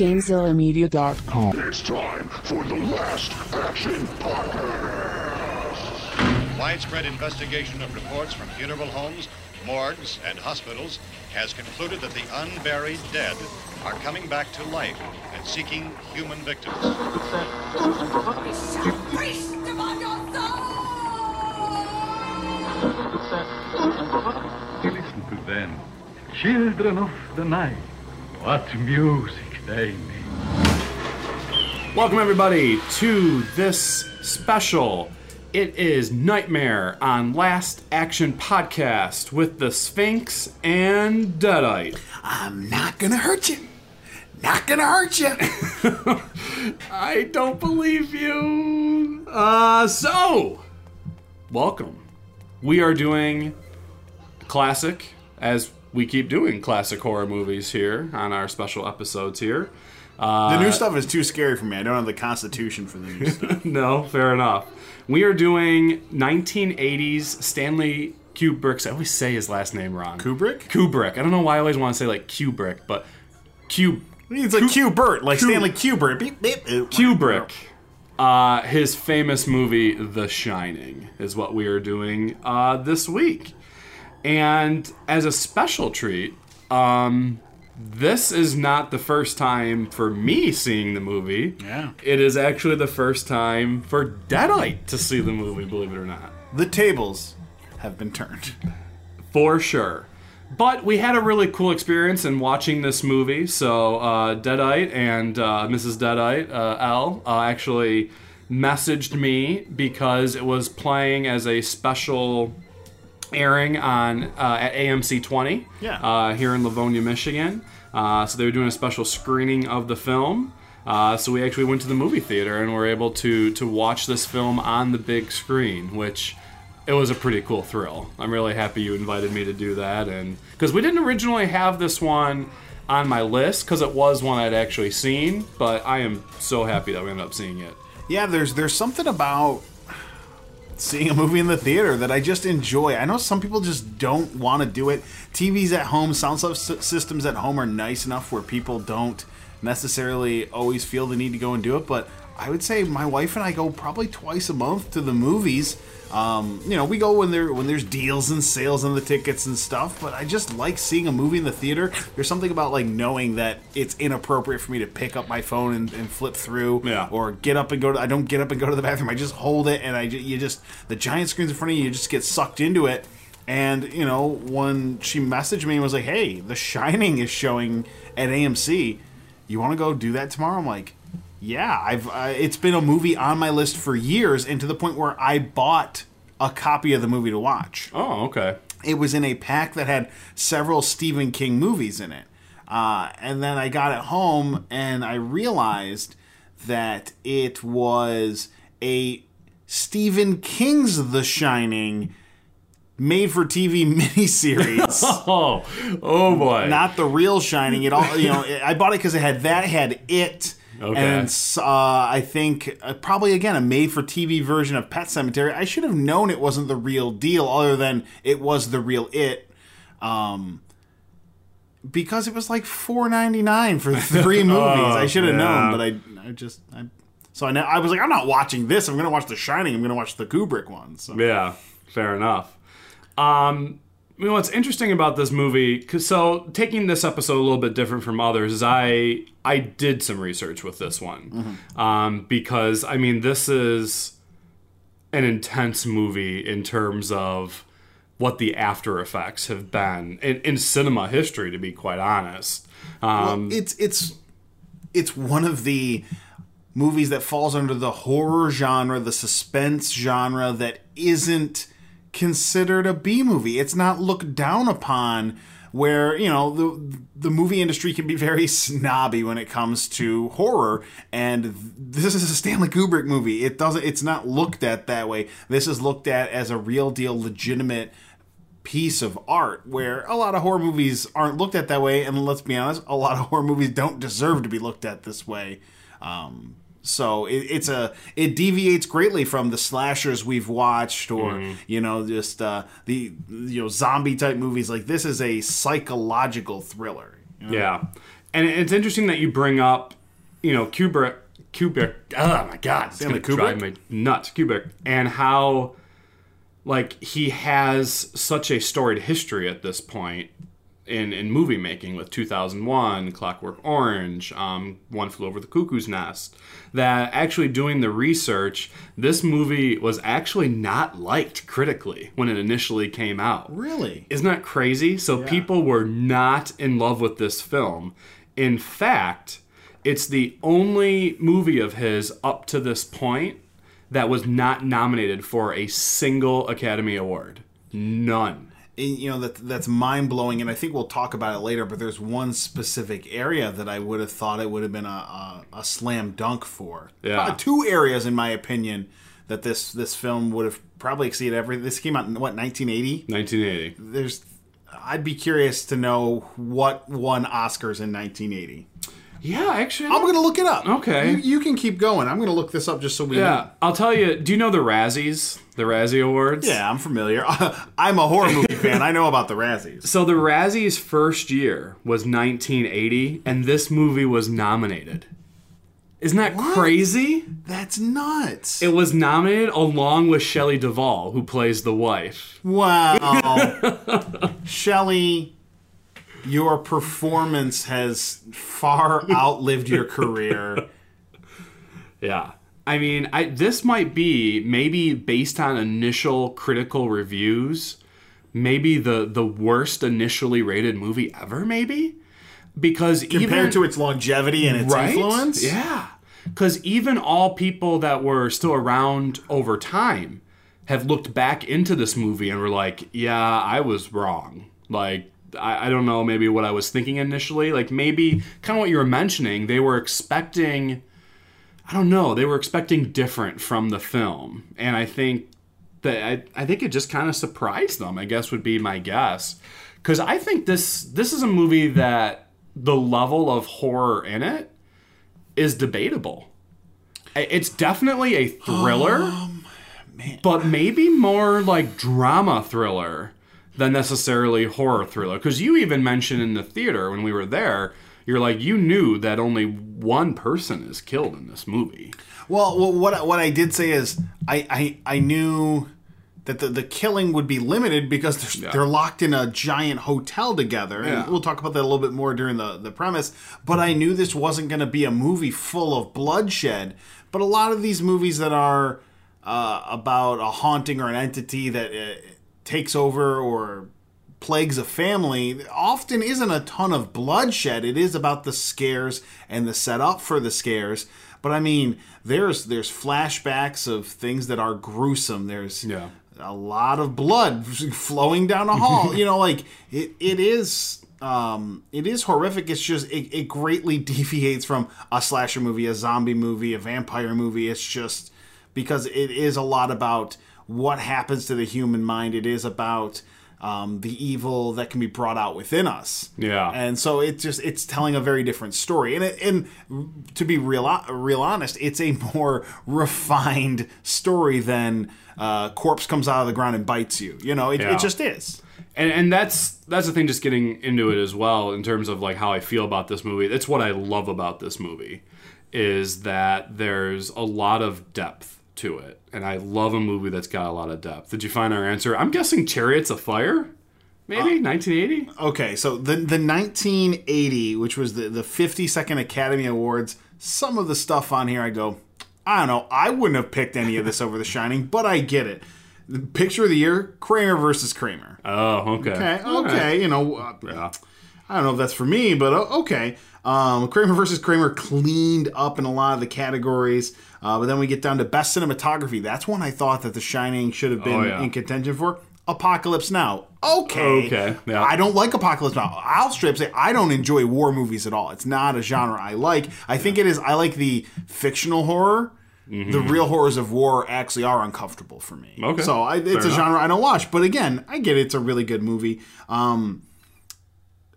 GameZillaMedia.com. It's time for the Last Action Podcast. Widespread investigation of reports from funeral homes, morgues, and hospitals has concluded that the unburied dead are coming back to life and seeking human victims. Priest of your Listen to them, children of the night. What music make. Welcome, everybody, to this special. It is Nightmare on Last Action Podcast with the Sphinx and Deadite. I'm not gonna hurt you. Not gonna hurt you. I don't believe you. Uh, so, welcome. We are doing classic, as we keep doing classic horror movies here on our special episodes here. Uh, the new stuff is too scary for me. I don't have the constitution for the new stuff. no, fair enough. We are doing 1980s Stanley Kubrick's. I always say his last name wrong. Kubrick? Kubrick. I don't know why I always want to say like Kubrick, but Cube. It's like Kubert, like Ku- Stanley Kubert. Beep, beep, beep. Kubrick. Uh, his famous movie The Shining is what we are doing uh, this week. And as a special treat, um, this is not the first time for me seeing the movie. Yeah. It is actually the first time for Deadite to see the movie, believe it or not. The tables have been turned. For sure. But we had a really cool experience in watching this movie. So uh, Deadite and uh, Mrs. Deadite, uh, L, uh, actually messaged me because it was playing as a special airing on uh, at AMC 20 Yeah. uh, here in Livonia, Michigan. Uh, so they were doing a special screening of the film. Uh, so we actually went to the movie theater and were able to to watch this film on the big screen, which it was a pretty cool thrill. I'm really happy you invited me to do that, and because we didn't originally have this one on my list because it was one I'd actually seen, but I am so happy that we ended up seeing it. Yeah, there's there's something about seeing a movie in the theater that I just enjoy. I know some people just don't want to do it. TVs at home, sound systems at home are nice enough where people don't necessarily always feel the need to go and do it, but I would say my wife and I go probably twice a month to the movies. Um, you know, we go when there when there's deals and sales on the tickets and stuff. But I just like seeing a movie in the theater. There's something about like knowing that it's inappropriate for me to pick up my phone and, and flip through, Yeah. or get up and go to. I don't get up and go to the bathroom. I just hold it and I you just the giant screens in front of you. You just get sucked into it. And you know, when she messaged me and was like, "Hey, The Shining is showing at AMC. You want to go do that tomorrow?" I'm like, "Yeah, I've. Uh, it's been a movie on my list for years, and to the point where I bought a copy of the movie to watch. Oh, okay. It was in a pack that had several Stephen King movies in it, uh, and then I got it home and I realized that it was a Stephen King's The Shining made for TV miniseries. Oh, oh boy. not the real Shining. It all, you know, I bought it because it had that, it had it, Okay. and uh, I think uh, probably again a made-for-TV version of Pet Sematary. I should have known it wasn't the real deal, other than it was the real it, um, because it was like four ninety nine for three movies. I should have yeah. known, but I, I just, I, so I, I was like, I'm not watching this. I'm going to watch The Shining. I'm going to watch the Kubrick one. So. Yeah, fair enough. Um, you mean, what's interesting about this movie? Cause so taking this episode a little bit different from others is I I did some research with this one um, because I mean this is an intense movie in terms of what the after effects have been in, in cinema history. To be quite honest, um, Well, it's it's it's one of the movies that falls under the horror genre, the suspense genre that isn't considered a B movie. It's not looked down upon where, you know, the the movie industry can be very snobby when it comes to horror and this is a Stanley Kubrick movie. It doesn't it's not looked at that way. This is looked at as a real deal legitimate piece of art where a lot of horror movies aren't looked at that way and let's be honest a lot of horror movies don't deserve to be looked at this way um, so it, it's a it deviates greatly from the slashers we've watched or you know just uh, the you know zombie type movies like this is a psychological thriller Yeah, and it's interesting that you bring up, you know, Kubrick. Kubrick. Oh my God, it's Stanley gonna drive me nuts. Kubrick and how, like, he has such a storied history at this point in in movie making with 2001, Clockwork Orange, um, One Flew Over the Cuckoo's Nest. That actually doing the research, this movie was actually not liked critically when it initially came out. Really? Isn't that crazy? So people were not in love with this film. In fact, it's the only movie of his up to this point that was not nominated for a single Academy Award. None. You know that that's mind blowing, and I think we'll talk about it later. But there's one specific area that I would have thought it would have been a, a, a slam dunk for. Yeah. Probably two areas, in my opinion, that this this film would have probably exceeded every. This came out in what 1980. 1980. There's, I'd be curious to know what won Oscars in 1980. Yeah, actually. I'm gonna look it up. Okay. you, you can keep going. I'm gonna look this up just so we know. yeah, I'll tell you. Do you know the Razzies? The Razzie Awards? Yeah, I'm familiar. I'm a horror movie fan. I know about the Razzies. So the Razzies' first year was 1980, and this movie was nominated. Isn't that crazy? That's nuts. It was nominated along with Shelley Duvall, who plays the wife. Wow. Shelley, your performance has far outlived your career. Yeah. I mean, I this might be maybe based on initial critical reviews, maybe the the worst initially rated movie ever maybe because Compared even to its longevity and its right? influence. Yeah. Cuz even all people that were still around over time have looked back into this movie and were like, "Yeah, I was wrong." Like I, I don't know maybe what I was thinking initially. Like maybe kind of what you were mentioning, they were expecting I don't know. They were expecting different from the film, and I think that I, I think it just kind of surprised them. I guess would be my guess, because I think this this is a movie that the level of horror in it is debatable. It's definitely a thriller, um, but maybe more like drama thriller than necessarily horror thriller. Because you even mentioned in the theater when we were there, you're like you knew that only one person is killed in this movie. Well, well, what what I did say is I I, I knew that the, the killing would be limited because they're, Yeah. they're locked in a giant hotel together. Yeah. And we'll talk about that a little bit more during the, the premise. But I knew this wasn't going to be a movie full of bloodshed. But a lot of these movies that are uh, about a haunting or an entity that uh, takes over or plagues a family often isn't a ton of bloodshed. It is about the scares and the setup for the scares. But I mean, there's there's flashbacks of things that are gruesome. There's Yeah. a lot of blood flowing down a hall. you know, like it, it is um it is horrific. It's just it, it greatly deviates from a slasher movie, a zombie movie, a vampire movie. It's just because it is a lot about what happens to the human mind. It is about um, the evil that can be brought out within us. Yeah. and so it just it's telling a very different story. And it, and to be real real honest, it's a more refined story than uh, corpse comes out of the ground and bites you. You know, it, Yeah. it just is. and and that's that's the thing just getting into it as well in terms of like how I feel about this movie. That's what I love about this movie is that there's a lot of depth to it. And I love a movie that's got a lot of depth. Did you find our answer? I'm guessing Chariots of Fire? Maybe 1980? Okay, so the the 1980, which was the the 52nd Academy Awards, some of the stuff on here, I go, I don't know, I wouldn't have picked any of this over The Shining, but I get it. The picture of the year: Kramer versus Kramer. Oh, okay. Okay, All right. okay, you know, uh, Yeah. I don't know if that's for me, but uh, okay. Um, Kramer versus Kramer cleaned up in a lot of the categories, uh, but then we get down to best cinematography. That's one I thought that The Shining should have been Oh, yeah. in contention for. Apocalypse Now. Okay. Okay, yeah. I don't like Apocalypse Now. I'll straight up say I don't enjoy war movies at all. It's not a genre I like. I think it is. I like the fictional horror. The real horrors of war actually are uncomfortable for me. Mm-hmm. Okay, So I, it's fair a enough. genre I don't watch. But again, I get it. It's a really good movie. Um,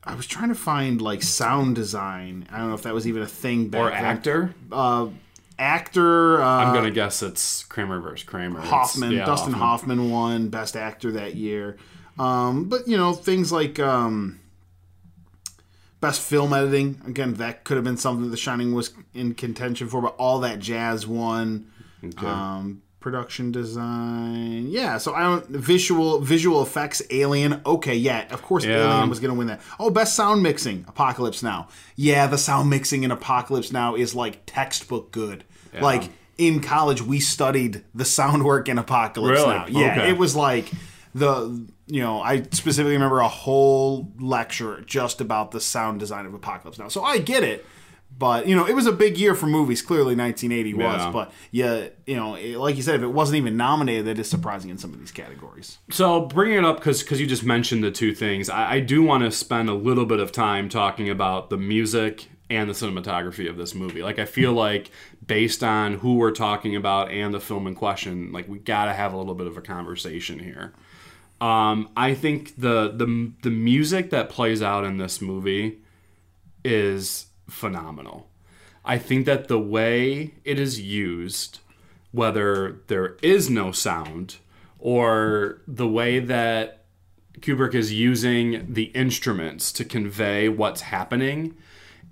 I was trying to find like sound design. I don't know if that was even a thing back Or then. actor? Uh, actor. Uh, I'm going to guess it's Kramer versus Kramer. Hoffman. yeah, Dustin Hoffman. won Best Actor that year. Um, but you know things like um, best film editing. Again, that could have been something The Shining was in contention for, but all that jazz won. Um, production design, yeah. So I don't visual visual effects. Alien, okay, yeah. Of course, Yeah. Alien was going to win that. Oh, best sound mixing. Apocalypse Now. Yeah, the sound mixing in Apocalypse Now is like textbook good. Like in college, we studied the sound work in Apocalypse Really? Now. Yeah, Okay. it was like the you know I specifically remember a whole lecture just about the sound design of Apocalypse Now. So I get it. But you know, it was a big year for movies. Clearly, 1980 was. But yeah, you know, it- like you said, if it wasn't even nominated, that is surprising in some of these categories. So bringing it up because you just mentioned the two things, I, I do want to spend a little bit of time talking about the music and the cinematography of this movie. Like I feel like based on who we're talking about and the film in question, like we got to have a little bit of a conversation here. Um, I think the the the music that plays out in this movie is phenomenal. I think that the way it is used, whether there is no sound or the way that Kubrick is using the instruments to convey what's happening,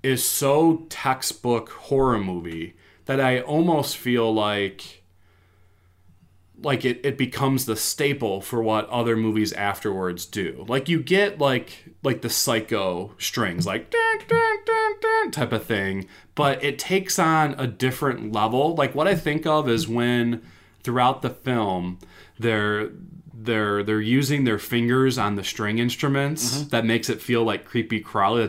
is so textbook horror movie that I almost feel like like it, it becomes the staple for what other movies afterwards do. Like you get like like the psycho strings, like dun, dun, dun, type of thing, but it takes on a different level. Like what I think of is when throughout the film they're they're they're using their fingers on the string instruments mm-hmm. that makes it feel like creepy crawly.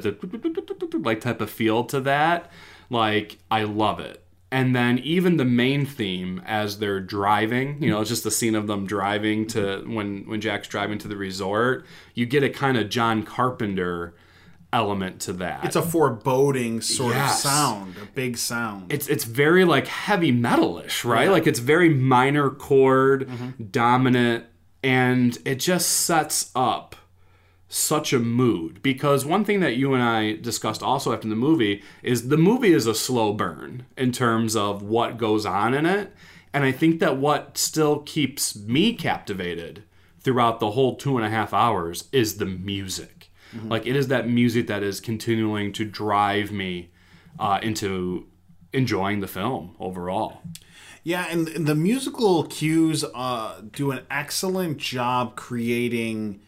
Like type of feel to that. Like i love it. And then even the main theme as they're driving you know mm-hmm. it's just the scene of them driving to mm-hmm. when when jack's driving to the resort you get a kind of john carpenter element to that. It's a foreboding sort Yes. of sound, a big sound. it's it's very like heavy metalish, right? Like it's very minor chord dominant and it just sets up such a mood. Because one thing that you and I discussed also after the movie is the movie is a slow burn in terms of what goes on in it. And I think that what still keeps me captivated throughout the whole two and a half hours is the music. Like it is that music that is continuing to drive me uh, into enjoying the film overall. Yeah, and and the musical cues uh, do an excellent job creating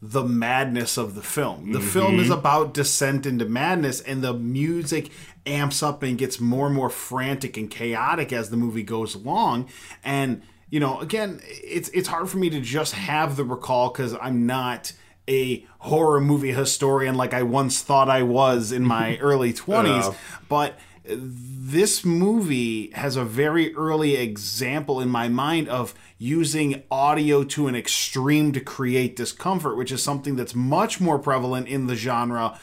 the madness of the film. The film is about descent into madness, and the music amps up and gets more and more frantic and chaotic as the movie goes along. And you know, again, it's it's hard for me to just have the recall because I'm not a horror movie historian like I once thought I was in my early 20s, but this movie has a very early example in my mind of using audio to an extreme to create discomfort, which is something that's much more prevalent in the genre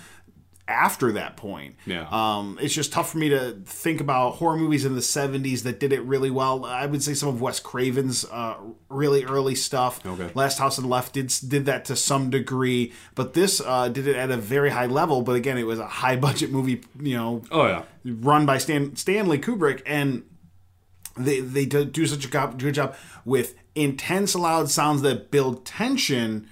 after that point. Yeah. Um, it's just tough for me to think about horror movies in the 70s that did it really well. I would say some of Wes Craven's uh, really early stuff. Okay. Last House on the Left did did that to some degree, but this uh, did it at a very high level. But again, it was a high budget movie, you know, Oh yeah. run by Stan, Stanley Kubrick, and they they do, do such a go- good job with intense, loud sounds that build tension.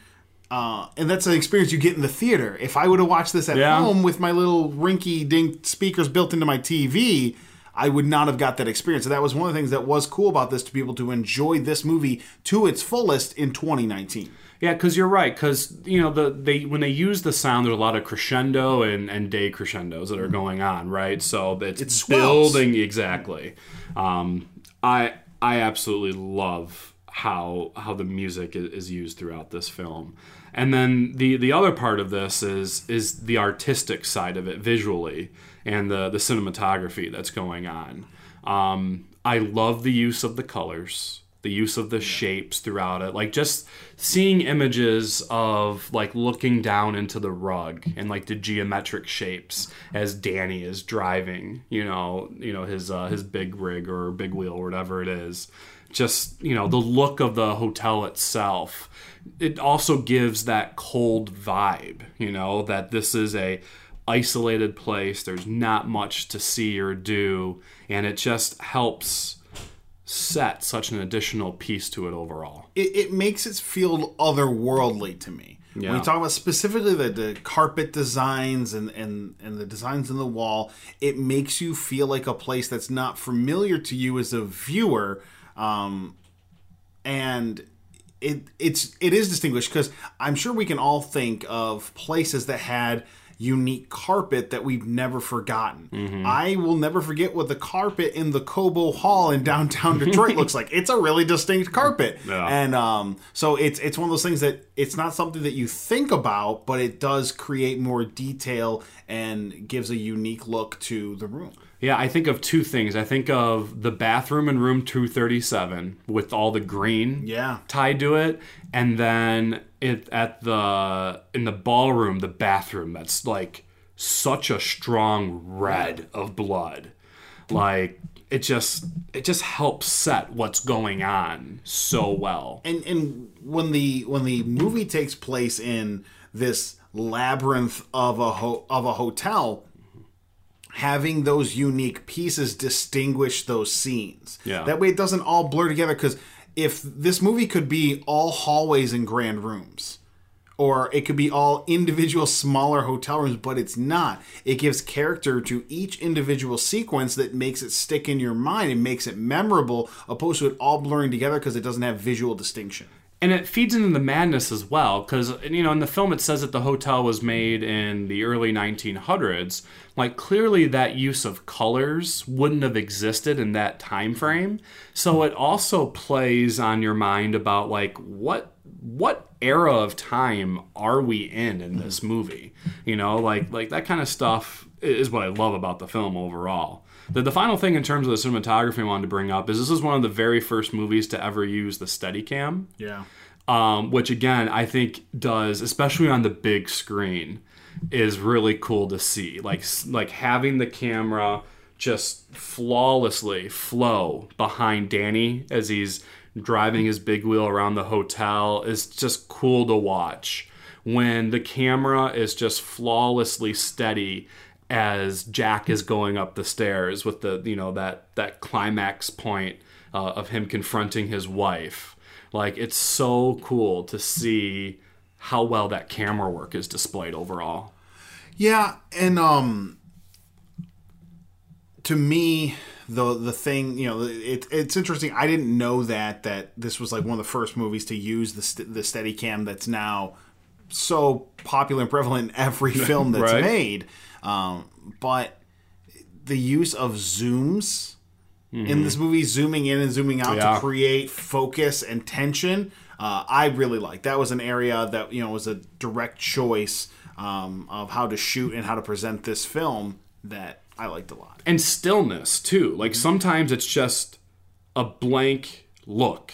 Uh, and that's an experience you get in the theater. If I would have watched this at Yeah. home with my little rinky dink speakers built into my TV, I would not have got that experience. So that was one of the things that was cool about this to be able to enjoy this movie to its fullest in 2019. Yeah, because you're right. Because you know the they when they use the sound, there's a lot of crescendo and and decrescendos that are going on, right? So it's, It building exactly. Um, I I absolutely love how how the music is, is used throughout this film, and then the the other part of this is is the artistic side of it visually and the the cinematography that's going on. Um, I love the use of the colors the use of the shapes throughout it. Like just seeing images of like looking down into the rug and like the geometric shapes as danny is driving you know you know his uh, his big rig or big wheel or whatever it is. Just you know the look of the hotel itself it also gives that cold vibe you know that this is a isolated place there's not much to see or do and it just helps set such an additional piece to it overall. it, it makes it feel otherworldly to me. Yeah. When you talk about specifically the, the carpet designs and, and, and the designs in the wall, it makes you feel like a place that's not familiar to you as a viewer. Um, and it it's it is distinguished because I'm sure we can all think of places that had unique carpet that we've never forgotten. Mm-hmm. I will never forget what the carpet in the Cobo Hall in downtown Detroit looks like. It's a really distinct carpet, Yeah. and um, so it's it's one of those things that it's not something that you think about, but it does create more detail and gives a unique look to the room. Yeah, I think of two things. I think of the bathroom in room 237 with all the green Yeah. tied to it, and then it at the in the ballroom, the bathroom that's like such a strong red of blood. Like it just it just helps set what's going on so well. and and when the when the movie takes place in this labyrinth of a ho- of a hotel having those unique pieces distinguish those scenes. Yeah. that way it doesn't all blur together because if this movie could be all hallways and grand rooms or it could be all individual smaller hotel rooms but it's not. It gives character to each individual sequence that makes it stick in your mind and makes it memorable opposed to it all blurring together because it doesn't have visual distinction and it feeds into the madness as well because you know in the film it says that the hotel was made in the early 1900s like clearly that use of colors wouldn't have existed in that time frame so it also plays on your mind about like what what era of time are we in in this movie? You know like like that kind of stuff is what i love about the film overall the, the final thing in terms of the cinematography I wanted to bring up is this is one of the very first movies to ever use the Steadicam yeah um, which again I think does, especially on the big screen, is really cool to see. Like like having the camera just flawlessly flow behind Danny as he's driving his big wheel around the hotel is just cool to watch. When the camera is just flawlessly steady as Jack is going up the stairs with the you know that that climax point uh, of him confronting his wife. Like it's so cool to see how well that camera work is displayed overall. Yeah, and um, to me, the the thing you know, it, it's interesting. I didn't know that that this was like one of the first movies to use the st- the Steadicam that's now so popular and prevalent in every film that's Right. made. Um, but the use of zooms in this movie, zooming in and zooming out Yeah. to create focus and tension, uh, I really like. That was an area that you know was a direct choice um, of how to shoot and how to present this film that I liked a lot. And stillness too. Like sometimes it's just a blank look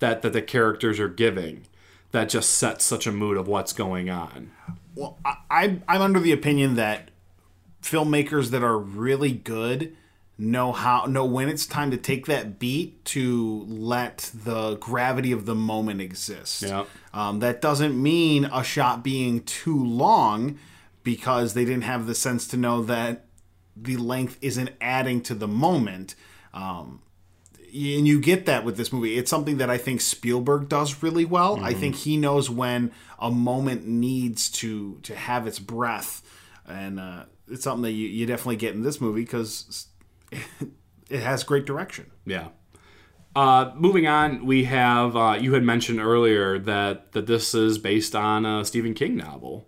that that the characters are giving that just sets such a mood of what's going on. Well, I, I'm under the opinion that filmmakers that are really good know how know when it's time to take that beat to let the gravity of the moment exist. Yeah. Um, that doesn't mean a shot being too long because they didn't have the sense to know that the length isn't adding to the moment. Um, and you get that with this movie. It's something that I think Spielberg does really well. I think he knows when a moment needs to to have its breath, and uh, it's something that you, you definitely get in this movie because it has great direction. Yeah. Uh, moving on, we have uh, you had mentioned earlier that that this is based on a Stephen King novel,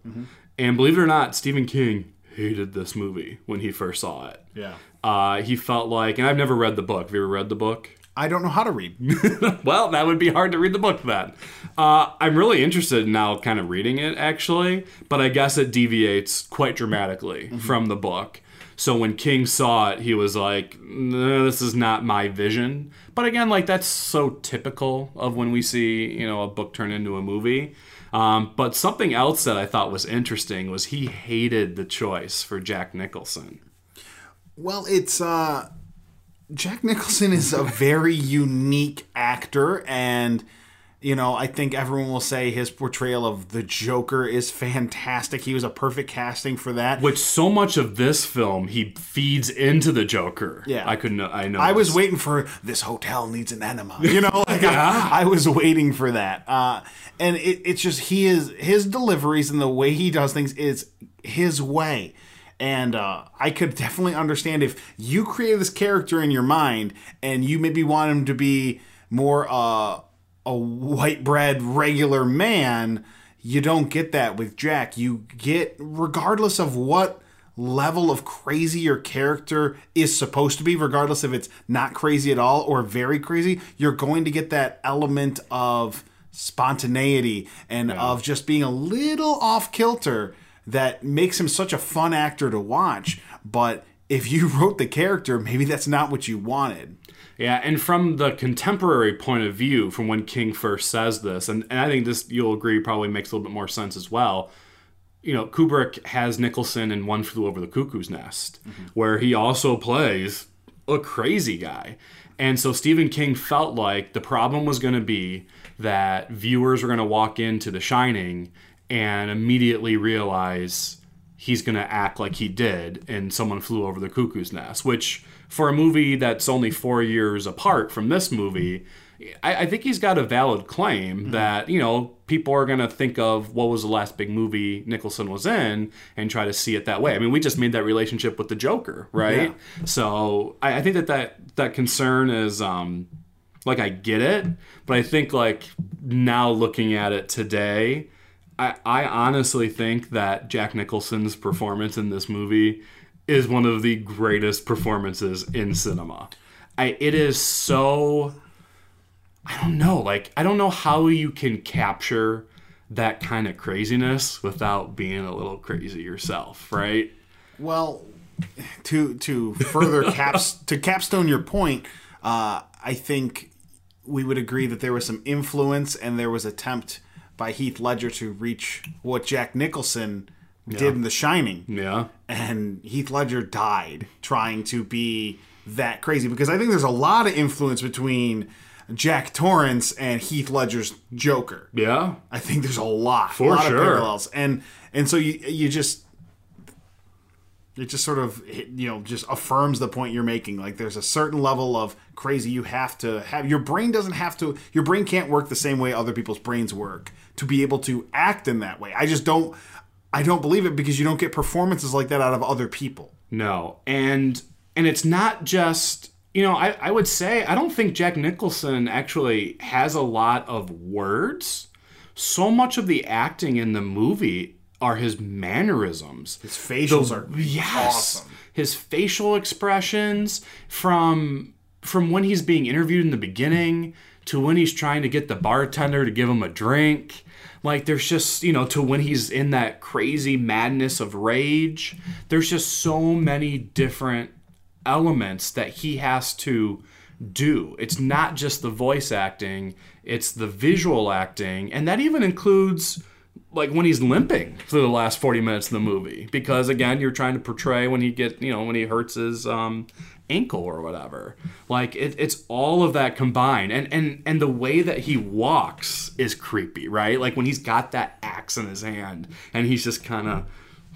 and believe it or not, Stephen King hated this movie when he first saw it. Yeah, Uh, he felt like, and I've never read the book. Have you ever read the book? I don't know how to read. well, that would be hard to read the book then. Uh, I'm really interested in now, kind of reading it actually, but I guess it deviates quite dramatically from the book. So when King saw it, he was like, no, "This is not my vision." But again, like that's so typical of when we see you know a book turn into a movie. Um, but something else that I thought was interesting was he hated the choice for Jack Nicholson. Well, it's uh Jack Nicholson is a very unique actor and You know, I think everyone will say his portrayal of the Joker is fantastic. He was a perfect casting for that. Which so much of this film he feeds into the Joker. Yeah. I couldn't. I know. I was waiting for this hotel needs an enema. You know, like I, I was waiting for that. Uh, and it, it's just he is his deliveries and the way he does things is his way. And uh, I could definitely understand if you create this character in your mind and you maybe want him to be more uh, a white bread regular man. You don't get that with Jack. You get regardless of what level of crazy your character is supposed to be, regardless if it's not crazy at all or very crazy, you're going to get that element of spontaneity and of just being a little off kilter that makes him such a fun actor to watch. But if you wrote the character, maybe that's not what you wanted. Yeah, and from the contemporary point of view, from when King first says this, and, and I think this you'll agree probably makes a little bit more sense as well. You know, Kubrick has Nicholson in One Flew Over the Cuckoo's Nest, mm-hmm. where he also plays a crazy guy. And so Stephen King felt like the problem was going to be that viewers were going to walk into The Shining and immediately realize he's going to act like he did in Someone Flew Over the Cuckoo's Nest, which for a movie that's only four years apart from this movie, I, I think he's got a valid claim that, you know, people are going to think of what was the last big movie Nicholson was in and try to see it that way. I mean, we just made that relationship with the Joker, right? So I, I think that, that that concern is, um, like, I get it, but I think, like, now looking at it today, I, I honestly think that Jack Nicholson's performance in this movie is one of the greatest performances in cinema. I it is so I don't know, like I don't know how you can capture that kind of craziness without being a little crazy yourself, right? Well, to to further caps to capstone your point, uh, I think we would agree that there was some influence and there was attempt by Heath Ledger to reach what Jack Nicholson did in The Shining. Yeah. and Heath Ledger died trying to be that crazy because I think there's a lot of influence between Jack Torrance and Heath Ledger's Joker. Yeah. I think there's a lot, For a lot sure. of parallels, and and so you you just it just sort of you know just affirms the point you're making. Like there's a certain level of crazy you have to have. Your brain doesn't have to. Your brain can't work the same way other people's brains work to be able to act in that way. I just don't. I don't believe it because you don't get performances like that out of other people. No. And and it's not just you know, I, I would say I don't think Jack Nicholson actually has a lot of words. So much of the acting in the movie are his mannerisms. His facials are yes, awesome. His facial expressions from from when he's being interviewed in the beginning to when he's trying to get the bartender to give him a drink. Like there's just, you know, to when he's in that crazy madness of rage. There's just so many different elements that he has to do. It's not just the voice acting, it's the visual acting, and that even includes like when he's limping for the last 40 minutes of the movie because again you're trying to portray when he get you know when he hurts his um ankle or whatever like it, it's all of that combined and and and the way that he walks is creepy right like when he's got that axe in his hand and he's just kind of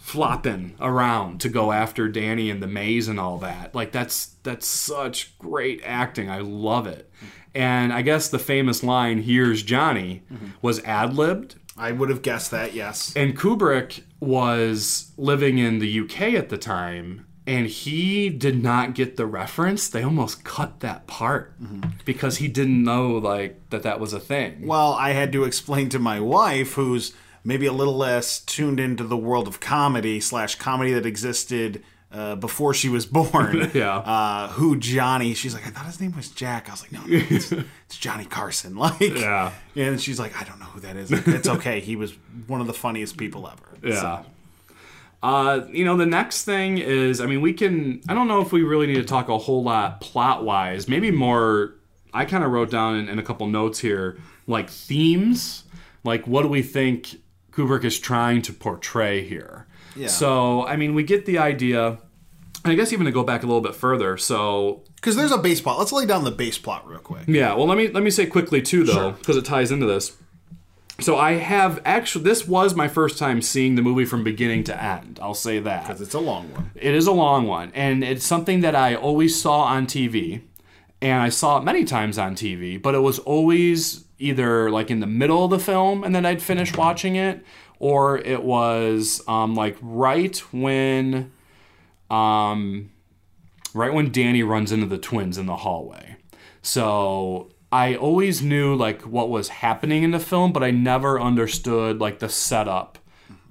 flopping around to go after Danny and the maze and all that. Like that's that's such great acting. I love it. And I guess the famous line "Here's Johnny" was ad libbed. I would have guessed that. Yes. And Kubrick was living in the UK at the time, and he did not get the reference. They almost cut that part mm-hmm. because he didn't know like that that was a thing. Well, I had to explain to my wife, who's maybe a little less tuned into the world of comedy slash comedy that existed uh, before she was born. Yeah. Uh, who Johnny? She's like, I thought his name was Jack. I was like, no, no it's, it's Johnny Carson. Like, Yeah. And she's like, I don't know who that is. Like, it's okay. He was one of the funniest people ever. Yeah. So, Uh, you know, the next thing is, I mean, we can. I don't know if we really need to talk a whole lot plot wise. Maybe more. I kind of wrote down in, in a couple notes here, like themes. Like, what do we think Kubrick is trying to portray here? Yeah. So, I mean, we get the idea I guess even to go back a little bit further. So Because there's a base plot. Let's lay down the base plot real quick. yeah, well let me let me say quickly too though, Sure. because it ties into this. So I have actually this was my first time seeing the movie from beginning to end. I'll say that. Because it's a long one. It is a long one, and it's something that I always saw on TV, and I saw it many times on TV, but it was always either like in the middle of the film and then I'd finish watching it, or it was um, like right when, um, right when Danny runs into the twins in the hallway. So I always knew like what was happening in the film, but I never understood like the setup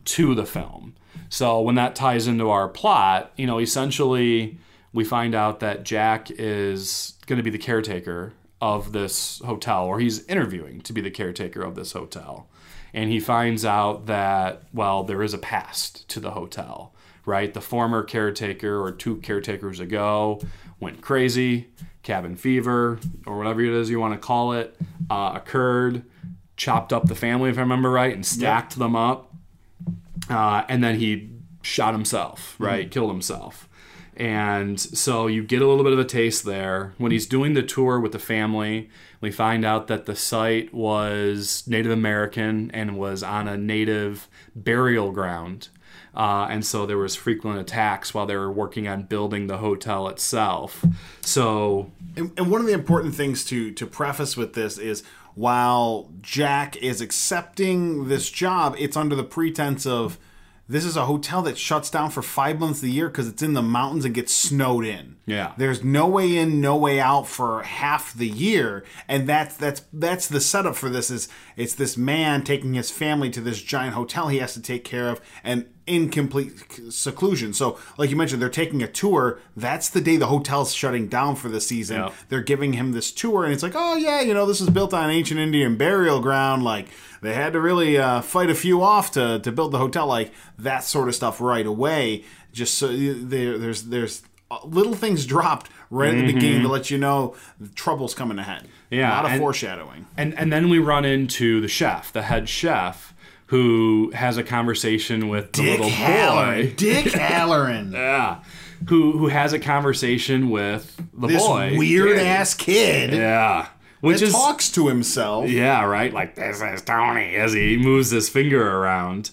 to the film. So when that ties into our plot, you know, essentially we find out that Jack is going to be the caretaker of this hotel, or he's interviewing to be the caretaker of this hotel. And he finds out that, well, there is a past to the hotel, right? The former caretaker, or two caretakers ago, went crazy, cabin fever, or whatever it is you want to call it, uh, occurred, chopped up the family, if I remember right, and stacked them up uh, and then he shot himself, right? Killed himself. And so you get a little bit of a taste there. When he's doing the tour with the family, we find out that the site was Native American and was on a native burial ground. Uh, and so there was frequent attacks while they were working on building the hotel itself. So And, and one of the important things to to preface with this is while Jack is accepting this job, it's under the pretense of this is a hotel that shuts down for five months of the year because it's in the mountains and gets snowed in. Yeah. there's no way in, no way out for half the year, and that's that's that's the setup for this. Is it's this man taking his family to this giant hotel he has to take care of, and in complete seclusion. So, like you mentioned, they're taking a tour. That's the day the hotel's shutting down for the season. Yeah. They're giving him this tour, and it's like, oh yeah, you know, this is built on ancient Indian burial ground. Like they had to really uh, fight a few off to to build the hotel. Like that sort of stuff right away. Just so there, there's there's uh, little things dropped right at the beginning to let you know trouble's coming ahead. Mm-hmm. Yeah, a lot of and- foreshadowing. And and then we run into the chef, the head chef, who has a conversation with the little boy. Dick Hallorann. Yeah. Who who has a conversation with the this boy. weird Danny. ass kid Yeah. Which is talks to himself. Yeah, right? Like this is Tony as he moves his finger around.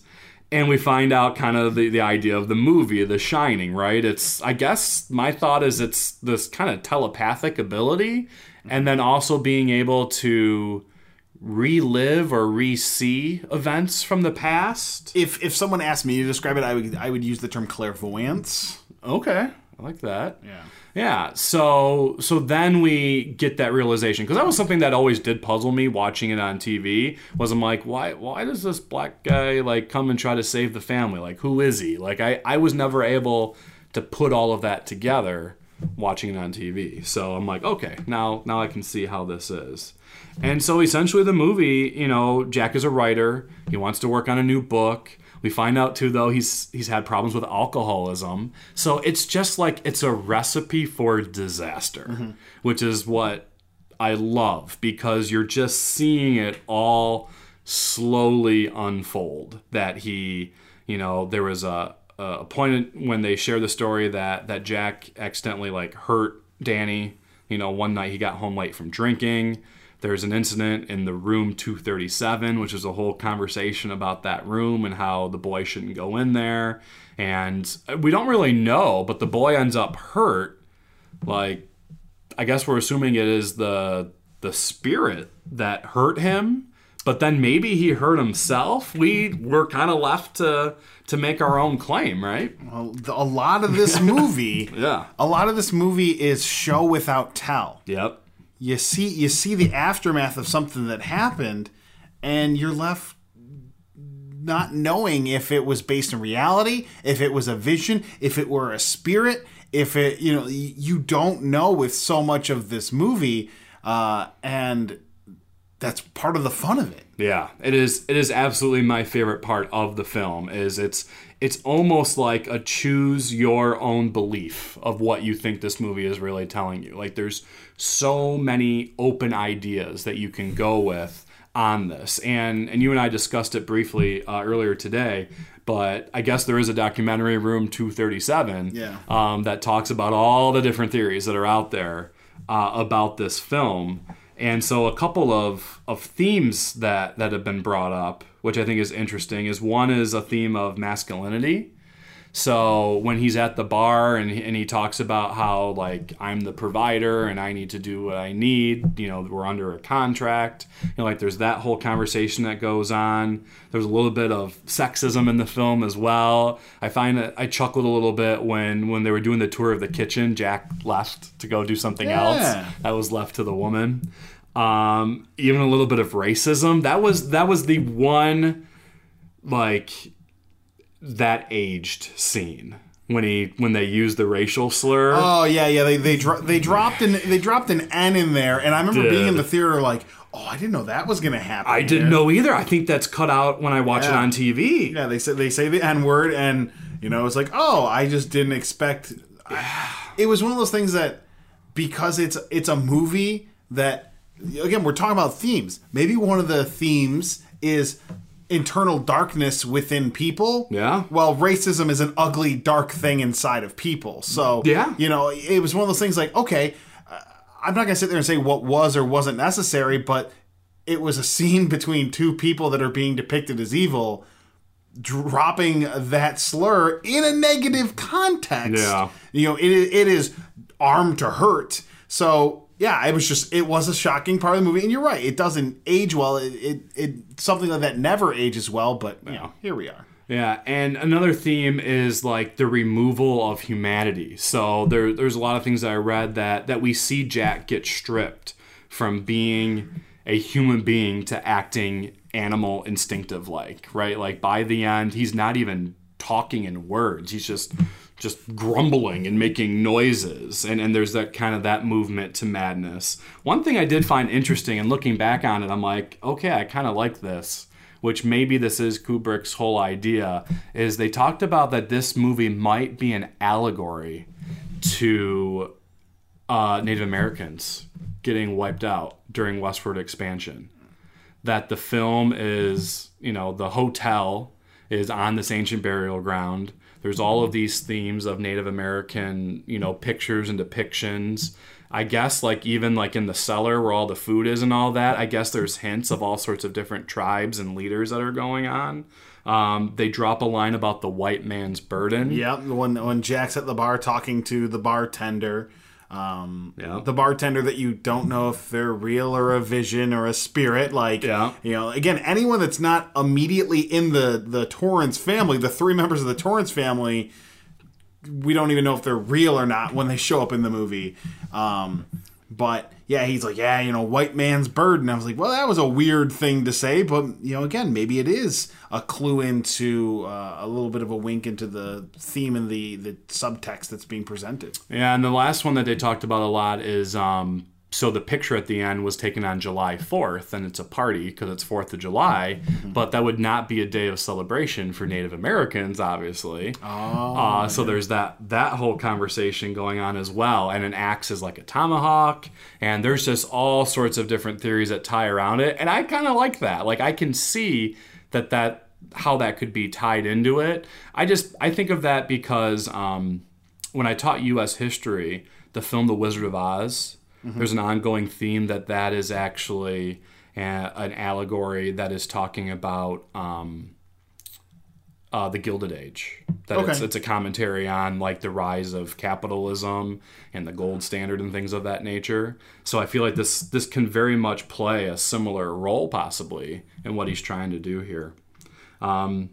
And we find out kind of the, the idea of the movie, The Shining, right? It's I guess my thought is it's this kind of telepathic ability and then also being able to relive or re-see events from the past. If if someone asked me to describe it, I would I would use the term clairvoyance. Okay, I like that. Yeah. Yeah. So so then we get that realization because that was something that always did puzzle me watching it on TV. Was I'm like, why why does this black guy like come and try to save the family? Like, who is he? Like, I I was never able to put all of that together watching it on TV. So I'm like, okay, now now I can see how this is. And so essentially the movie, you know, Jack is a writer. He wants to work on a new book. We find out too though he's he's had problems with alcoholism. So it's just like it's a recipe for disaster, mm-hmm. which is what I love because you're just seeing it all slowly unfold that he, you know, there was a a point when they share the story that that Jack accidentally like hurt Danny. You know, one night he got home late from drinking. There's an incident in the room 237, which is a whole conversation about that room and how the boy shouldn't go in there. And we don't really know, but the boy ends up hurt. Like, I guess we're assuming it is the the spirit that hurt him, but then maybe he hurt himself. We were kind of left to to make our own claim, right? Well, the- a lot of this movie, Yeah. a lot of this movie is show without tell. Yep. You see, you see the aftermath of something that happened, and you're left not knowing if it was based in reality, if it was a vision, if it were a spirit, if it, you know, you don't know with so much of this movie, uh, and that's part of the fun of it. Yeah, it is. It is absolutely my favorite part of the film. Is it's it's almost like a choose your own belief of what you think this movie is really telling you. Like there's so many open ideas that you can go with on this. And and you and I discussed it briefly uh, earlier today. But I guess there is a documentary, Room 237, Yeah. um, that talks about all the different theories that are out there uh, about this film. And so a couple of, of themes that, that have been brought up, which I think is interesting, is one is a theme of masculinity. So when he's at the bar and he, and he talks about how like I'm the provider and I need to do what I need, you know, we're under a contract. You know, like there's that whole conversation that goes on. There's a little bit of sexism in the film as well. I find that I chuckled a little bit when when they were doing the tour of the kitchen. Jack left to go do something Yeah. else. That was left to the woman. Um, even a little bit of racism. That was that was the one like that aged scene when he when they used the racial slur. Oh yeah, yeah. They they dro- they dropped an they dropped an N in there, and I remember being in the theater like, oh, I didn't know that was gonna happen. I didn't here. know either. I think that's cut out when I watch it on TV. Yeah, they say they say the N word, and you know, it's like, oh, I just didn't expect. I, it was one of those things that because it's it's a movie that again we're talking about themes. Maybe one of the themes is internal darkness within people. Yeah. Well, racism is an ugly, dark thing inside of people. So Yeah. you know, it was one of those things like, okay, uh, I'm not gonna sit there and say what was or wasn't necessary, but it was a scene between two people that are being depicted as evil dropping that slur in a negative context. Yeah. You know, it, it is armed to hurt. So, yeah, it was just, it was a shocking part of the movie. And you're right, it doesn't age well. It, it, it something like that never ages well, but, you know, here we are. Yeah, and another theme is like the removal of humanity. So there, there's a lot of things that I read that that we see Jack get stripped from being a human being to acting animal instinctive like, right? Like by the end, he's not even talking in words. He's just just grumbling and making noises and, and there's that kind of that movement to madness one thing i did find interesting and looking back on it i'm like okay i kind of like this which maybe this is kubrick's whole idea is they talked about that this movie might be an allegory to uh, native americans getting wiped out during westward expansion that the film is, you know, the hotel is on this ancient burial ground. There's all of these themes of Native American, you know, pictures and depictions. I guess like even like in the cellar where all the food is and all that, I guess there's hints of all sorts of different tribes and leaders that are going on. Um, they drop a line about the white man's burden. Yep. When, when Jack's at the bar talking to the bartender, um, Yeah. the bartender that you don't know if they're real or a vision or a spirit. Like, Yeah. you know, again, anyone that's not immediately in the the Torrance family, the three members of the Torrance family, we don't even know if they're real or not when they show up in the movie. Um, but yeah, he's like, yeah, you know, white man's burden. I was like, well, that was a weird thing to say, but you know, again, maybe it is a clue into uh, a little bit of a wink into the theme and the the subtext that's being presented. Yeah, and the last one that they talked about a lot is um, so the picture at the end was taken on July 4th, and it's a party because it's 4th of July, but that would not be a day of celebration for Native Americans, obviously. Oh, uh, so there's that that whole conversation going on as well, and an axe is like a tomahawk, and there's just all sorts of different theories that tie around it, and I kind of like that. Like I can see that that how that could be tied into it. I just I think of that because. Um, when I taught U.S. history, the film The Wizard of Oz, there's an ongoing theme that that is actually a, an allegory that is talking about um, uh, the Gilded Age. That it's, Okay. it's a commentary on like the rise of capitalism and the gold standard and things of that nature. So I feel like this this can very much play a similar role possibly in what he's trying to do here. Um,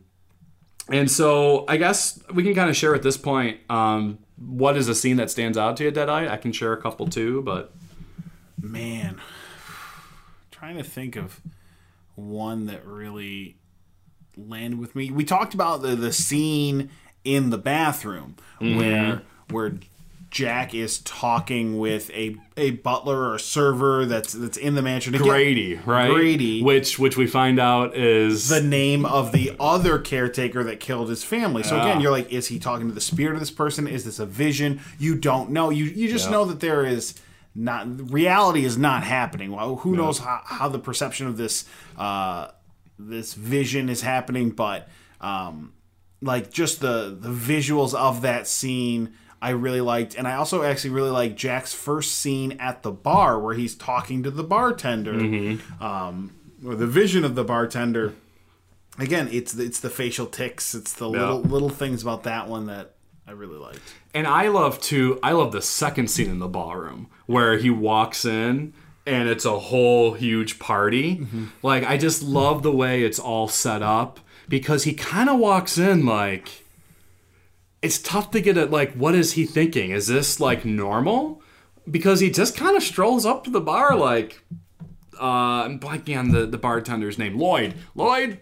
and so I guess we can kind of share at this point um, what is a scene that stands out to you, Deadeye? I can share a couple too, but Man, trying to think of one that really landed with me. We talked about the the scene in the bathroom mm-hmm. where where Jack is talking with a a butler or a server that's that's in the mansion. Again, Grady, right? Grady. which which we find out is the name of the other caretaker that killed his family. So Yeah. again, ah. you're like, is he talking to the spirit of this person? Is this a vision? You don't know. You you just Yeah. know that there is not reality is not happening. Well, who knows how, how the perception of this uh, this vision is happening, but um, like just the the visuals of that scene I really liked, and I also actually really like Jack's first scene at the bar where he's talking to the bartender, um, or the vision of the bartender. Again, it's the, it's the facial ticks, it's the little little things about that one that I really liked. And I love to I love the second scene in the ballroom where he walks in and it's a whole huge party. Like I just love the way it's all set up because he kind of walks in like it's tough to get at like what is he thinking? Is this like normal? Because he just kind of strolls up to the bar like uh I'm blanking on the the bartender's name. Lloyd. Lloyd,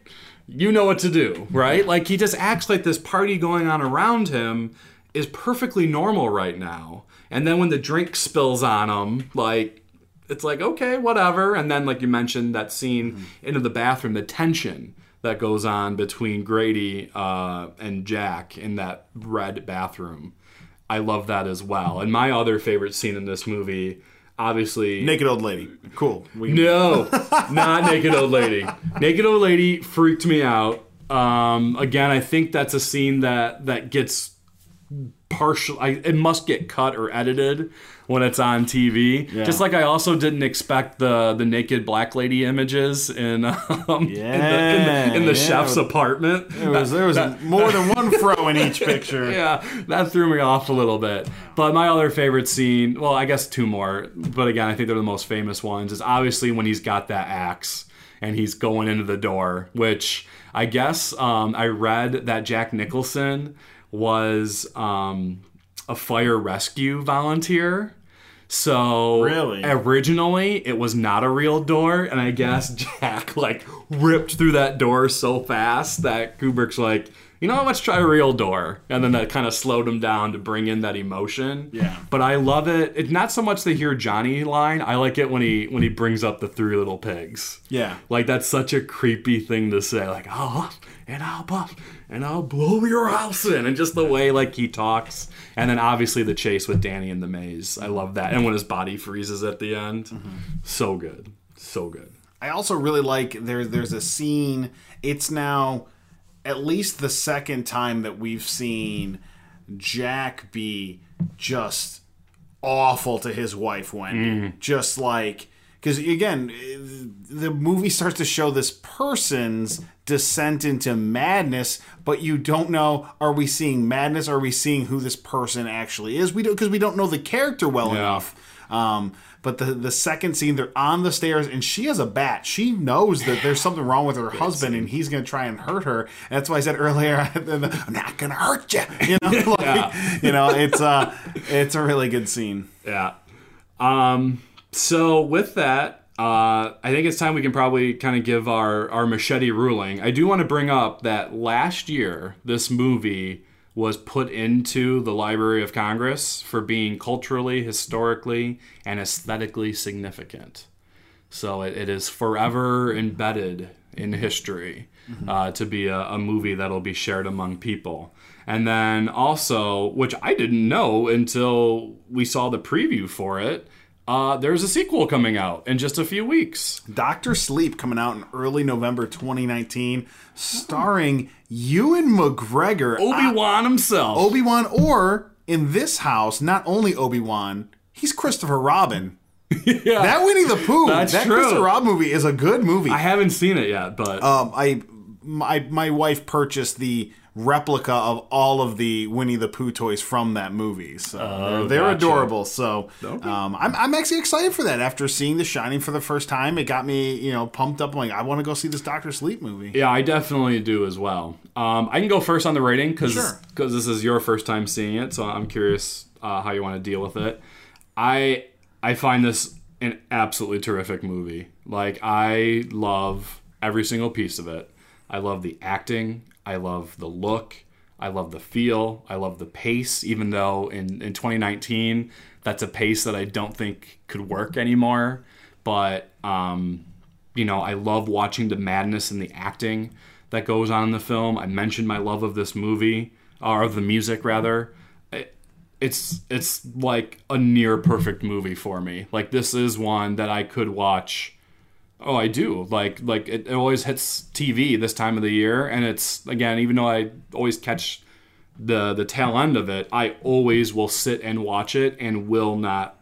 you know what to do, right? Like he just acts like this party going on around him is perfectly normal right now. And then when the drink spills on him, like it's like okay, whatever. And then like you mentioned that scene into the bathroom, the tension that goes on between Grady uh, and Jack in that red bathroom. I love that as well. And my other favorite scene in this movie, obviously, Naked old lady, cool. We, no, not Naked Old Lady. Naked Old Lady freaked me out. Um, again, I think that's a scene that that gets partial. I, it must get cut or edited when it's on TV. Just like I also didn't expect the the naked black lady images in um, in the, in the, in the yeah. chef's apartment. There was, there was more than one fro in each picture. yeah, that threw me off a little bit. But my other favorite scene, well, I guess two more, but again, I think they're the most famous ones, is obviously when he's got that axe and he's going into the door, which I guess um, I read that Jack Nicholson was um, a fire rescue volunteer. So Really? originally it was not a real door, and I guess Jack like ripped through that door so fast that Kubrick's like, you know, what, let's try a real door, and then that kind of slowed him down to bring in that emotion. Yeah. But I love it. It's not so much the hear Johnny line. I like it when he when he brings up the three little pigs. Yeah. Like that's such a creepy thing to say. Like, huff and I'll puff and I'll blow your house in. And just the way like he talks. And then obviously the chase with Danny in the maze. I love that. And when his body freezes at the end. Mm-hmm. So good. So good. I also really like there. There's a scene. It's now at least the second time that we've seen Jack be just awful to his wife Wendy. Mm-hmm. Just like because again, the movie starts to show this person's descent into madness, but you don't know are we seeing madness? Are we seeing who this person actually is? We don't because we don't know the character well Yeah. enough. Um, but the the second scene, they're on the stairs, and she has a bat. She knows that there's something wrong with her husband, and he's going to try and hurt her. And that's why I said earlier, "I'm not going to hurt you." You know, like, you know, it's uh, it's a really good scene. Yeah. Um, so with that, uh, I think it's time we can probably kind of give our, our machete ruling. I do want to bring up that last year, this movie was put into the Library of Congress for being culturally, historically, and aesthetically significant. So it, it is forever embedded in history uh, to be a, a movie that'll be shared among people. And then also, which I didn't know until we saw the preview for it, uh, there's a sequel coming out in just a few weeks. Doctor Sleep coming out in early November 2019, starring Ewan McGregor, Obi Wan himself. Obi Wan, or in this house, not only Obi Wan, he's Christopher Robin. yeah. That Winnie the Pooh, That's that true. Christopher Robin movie is a good movie. I haven't seen it yet, but um, I my my wife purchased the replica of all of the Winnie the Pooh toys from that movie. So they're, they're gotcha. adorable. So um, I'm I'm actually excited for that. After seeing The Shining for the first time, it got me you know pumped up. I'm like, I want to go see this Doctor Sleep movie. Yeah, I definitely do as well. Um, I can go first on the rating because Sure. this is your first time seeing it, so I'm curious uh, how you want to deal with it. I I find this an absolutely terrific movie. Like I love every single piece of it. I love the acting. I love the look. I love the feel. I love the pace. Even though in in 2019 that's a pace that I don't think could work anymore. But um, you know, I love watching the madness and the acting that goes on in the film. I mentioned my love of this movie, or of the music rather. It, it's it's like a near perfect movie for me. Like this is one that I could watch. Oh, I do. Like like it, it always hits TV this time of the year, and it's again even though I always catch the the tail end of it, I always will sit and watch it and will not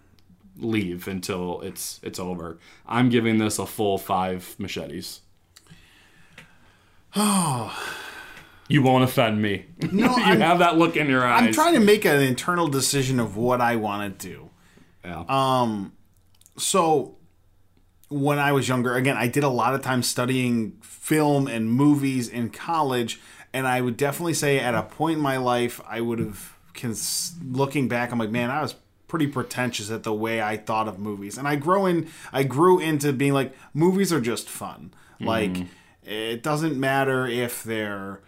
leave until it's it's over. I'm giving this a full five machetes. Oh. You won't offend me. No, you I'm- have that look in your eyes. I'm trying to make an internal decision of what I want to do. Yeah. Um, So, when I was younger, again, I did a lot of time studying film and movies in college, and I would definitely say at a point in my life, I would have, cons- looking back, I'm like, man, I was pretty pretentious at the way I thought of movies, and I grow in, I grew into being like, movies are just fun. Mm-hmm. Like, it doesn't matter if they're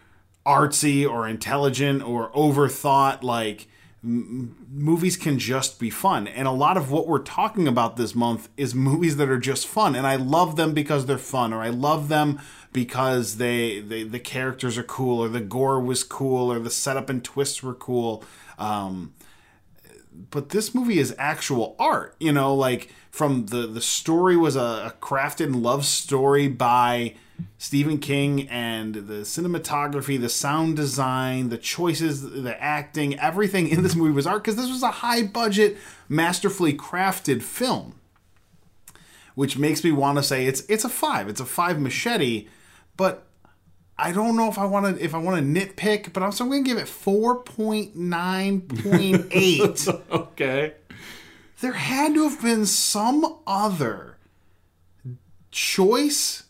artsy or intelligent or overthought, like movies can just be fun. And a lot of what we're talking about this month is movies that are just fun. And I love them because they're fun, or I love them because they, they the characters are cool, or the gore was cool, or the setup and twists were cool. Um, but this movie is actual art, you know, like from the the story was a, a crafted love story by Stephen King and the cinematography, the sound design, the choices, the acting, everything in this movie was art because this was a high budget, masterfully crafted film. Which makes me want to say it's it's a five. It's a five machete, but I don't know if I want to if I want to nitpick, but I'm still going to give it four point nine point eight. okay. there had to have been some other choice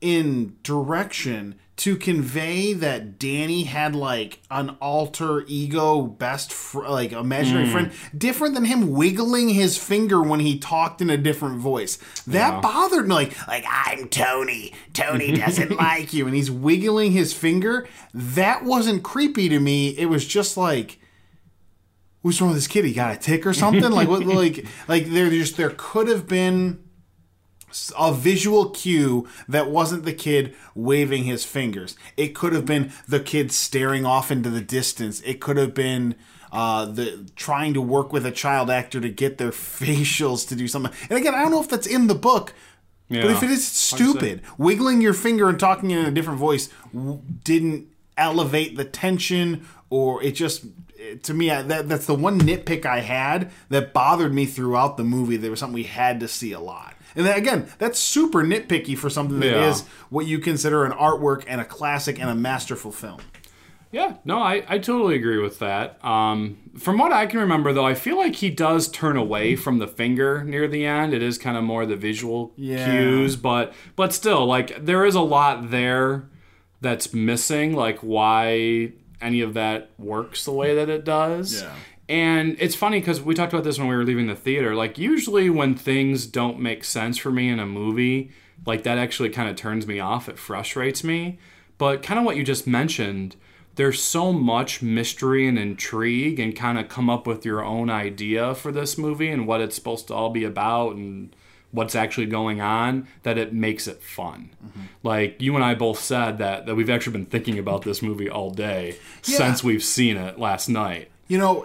in direction to convey that Danny had like an alter ego best fr- like imaginary hmm. friend different than him wiggling his finger when he talked in a different voice. That Yeah. bothered me like like I'm Tony. Tony doesn't like you and he's wiggling his finger. That wasn't creepy to me. It was just like what's wrong with this kid? He got a tick or something? like what? Like like there just there could have been a visual cue that wasn't the kid waving his fingers. It could have been the kid staring off into the distance. It could have been uh, the trying to work with a child actor to get their facials to do something. And again, I don't know if that's in the book. But if it is stupid, wiggling your finger and talking in a different voice w- didn't elevate the tension, or it just to me that that's the one nitpick I had that bothered me throughout the movie. There was something we had to see a lot, and then, again, that's super nitpicky for something that is Yeah. what you consider an artwork and a classic and a masterful film. Yeah, no, I, I totally agree with that. Um, from what I can remember, though, I feel like he does turn away from the finger near the end. It is kind of more the visual Yeah. cues, but but still, like there is a lot there that's missing. Like why any of that works the way that it does. Yeah. And it's funny because we talked about this when we were leaving the theater. Like usually when things don't make sense for me in a movie, like that actually kind of turns me off. It frustrates me. But kind of what you just mentioned, there's so much mystery and intrigue and kind of come up with your own idea for this movie and what it's supposed to all be about and what's actually going on that it makes it fun. Mm-hmm. Like you and I both said that that we've actually been thinking about this movie all day Yeah. since we've seen it last night. You know,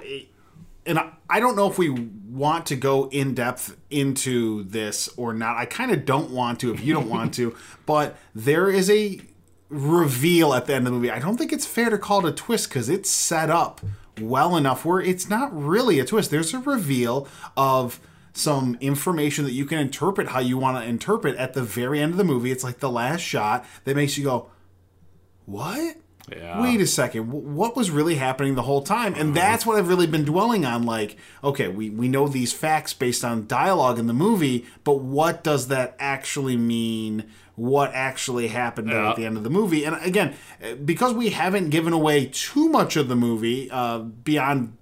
and I- I don't know if we want to go in depth into this or not. I kind of don't want to if you don't want to, but there is a reveal at the end of the movie. I don't think it's fair to call it a twist because it's set up well enough where it's not really a twist. There's a reveal of some information that you can interpret how you want to interpret at the very end of the movie. It's like the last shot that makes you go, What? Yeah. Wait a second. What was really happening the whole time? And that's what I've really been dwelling on. Like, okay, we, we know these facts based on dialogue in the movie, but what does that actually mean? What actually happened there at the end of the movie? And again, eh, because we haven't given away too much of the movie uh, beyond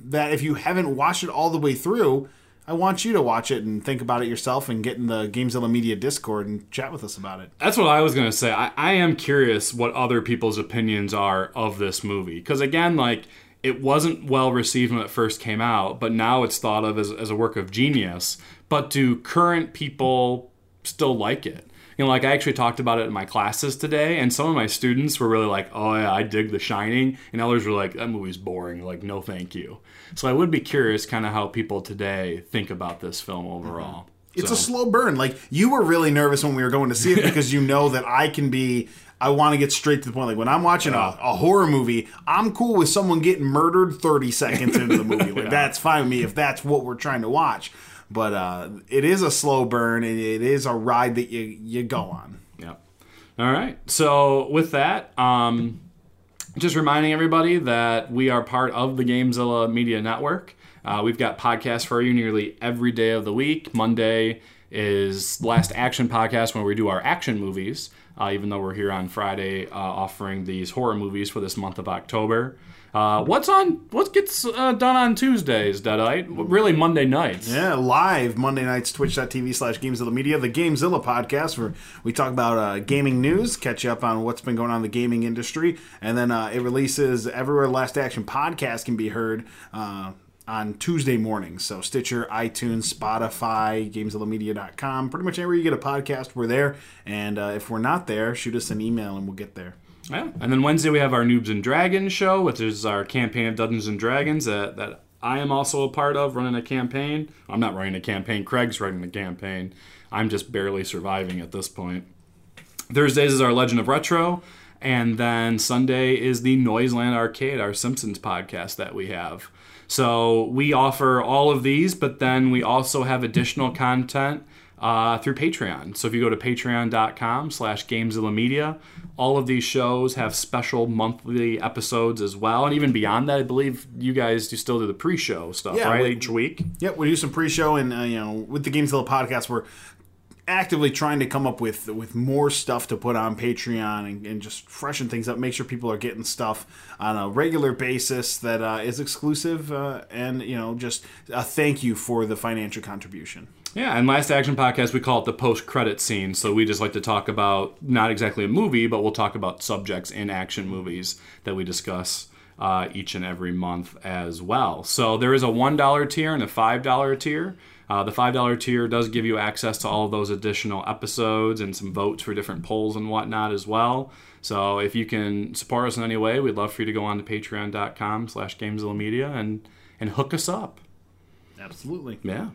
that, if you haven't watched it all the way through, I want you to watch it and think about it yourself and get in the Gamezilla Media Discord and chat with us about it. That's what I was gonna say. I, I am curious what other people's opinions are of this movie because again, like it wasn't well received when it first came out, but now it's thought of as, as a work of genius. But do current people still like it? You know, like I actually talked about it in my classes today, and some of my students were really like, "Oh yeah, I dig The Shining," and others were like, "That movie's boring. Like, no, thank you." So I would be curious, kind of how people today think about this film overall. Mm-hmm. It's So- a slow burn. Like you were really nervous when we were going to see it because you know that I can be. I want to get straight to the point. Like when I'm watching a, a horror movie, I'm cool with someone getting murdered 30 seconds into the movie. Like that's fine with me if that's what we're trying to watch. But uh, it is a slow burn, and it is a ride that you you go on. Yeah. All right. So with that, um, just reminding everybody that we are part of the Gamezilla Media Network. Uh, we've got podcasts for you nearly every day of the week. Monday is Last Action Podcast when we do our action movies, uh, even though we're here on Friday uh, offering these horror movies for this month of October. Uh, what's on? What gets uh, done on Tuesdays, Deadite? Really, Monday nights. Yeah, live Monday nights, twitch.tv slash Gamezilla Media, the Gamezilla podcast, where we talk about uh, gaming news, catch up on what's been going on in the gaming industry, and then uh, it releases everywhere Last Action podcast can be heard uh, on Tuesday mornings. So Stitcher, iTunes, Spotify, GamezillaMedia.com, pretty much anywhere you get a podcast, we're there. And uh, if we're not there, shoot us an email and we'll get there. Yeah. And then Wednesday we have our Noobs and Dragons show, which is our campaign of Dungeons and Dragons that, that I am also a part of, running a campaign. I'm not running a campaign, Craig's running the campaign. I'm just barely surviving at this point. Thursdays is our Legend of Retro. And then Sunday is the Noiseland Arcade, our Simpsons podcast that we have. So we offer all of these, but then we also have additional content uh, through Patreon. So if you go to patreon.com slash Gamezilla Media, all of these shows have special monthly episodes as well. And even beyond that, I believe you guys do still do the pre-show stuff, Yeah, right? we- Each week. Yep, we do some pre-show, and uh, you know, with the Gamezilla podcast, we're actively trying to come up with with more stuff to put on Patreon and, and just freshen things up. Make sure people are getting stuff on a regular basis that uh, is exclusive, uh, and you know, just a thank you for the financial contribution. Yeah, and Last Action Podcast, we call it the post credit scene. So we just like to talk about not exactly a movie, but we'll talk about subjects in action movies that we discuss uh, each and every month as well. So there is a $1 tier and a $5 tier. Uh, the $5 tier does give you access to all of those additional episodes and some votes for different polls and whatnot as well. So if you can support us in any way, we'd love for you to go on to patreon.com slash Media and, and hook us up. Absolutely. Yeah.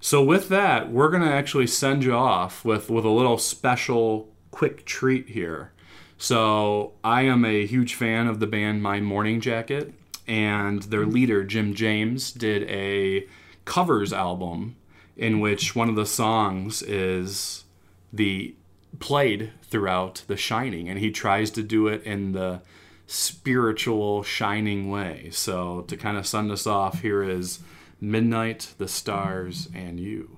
So with that, we're gonna actually send you off with with a little special quick treat here. So I am a huge fan of the band My Morning Jacket, and their leader Jim James did a covers album in which one of the songs is the played throughout The Shining, and he tries to do it in the spiritual shining way. So to kind of send us off, here is Midnight, the Stars, and You.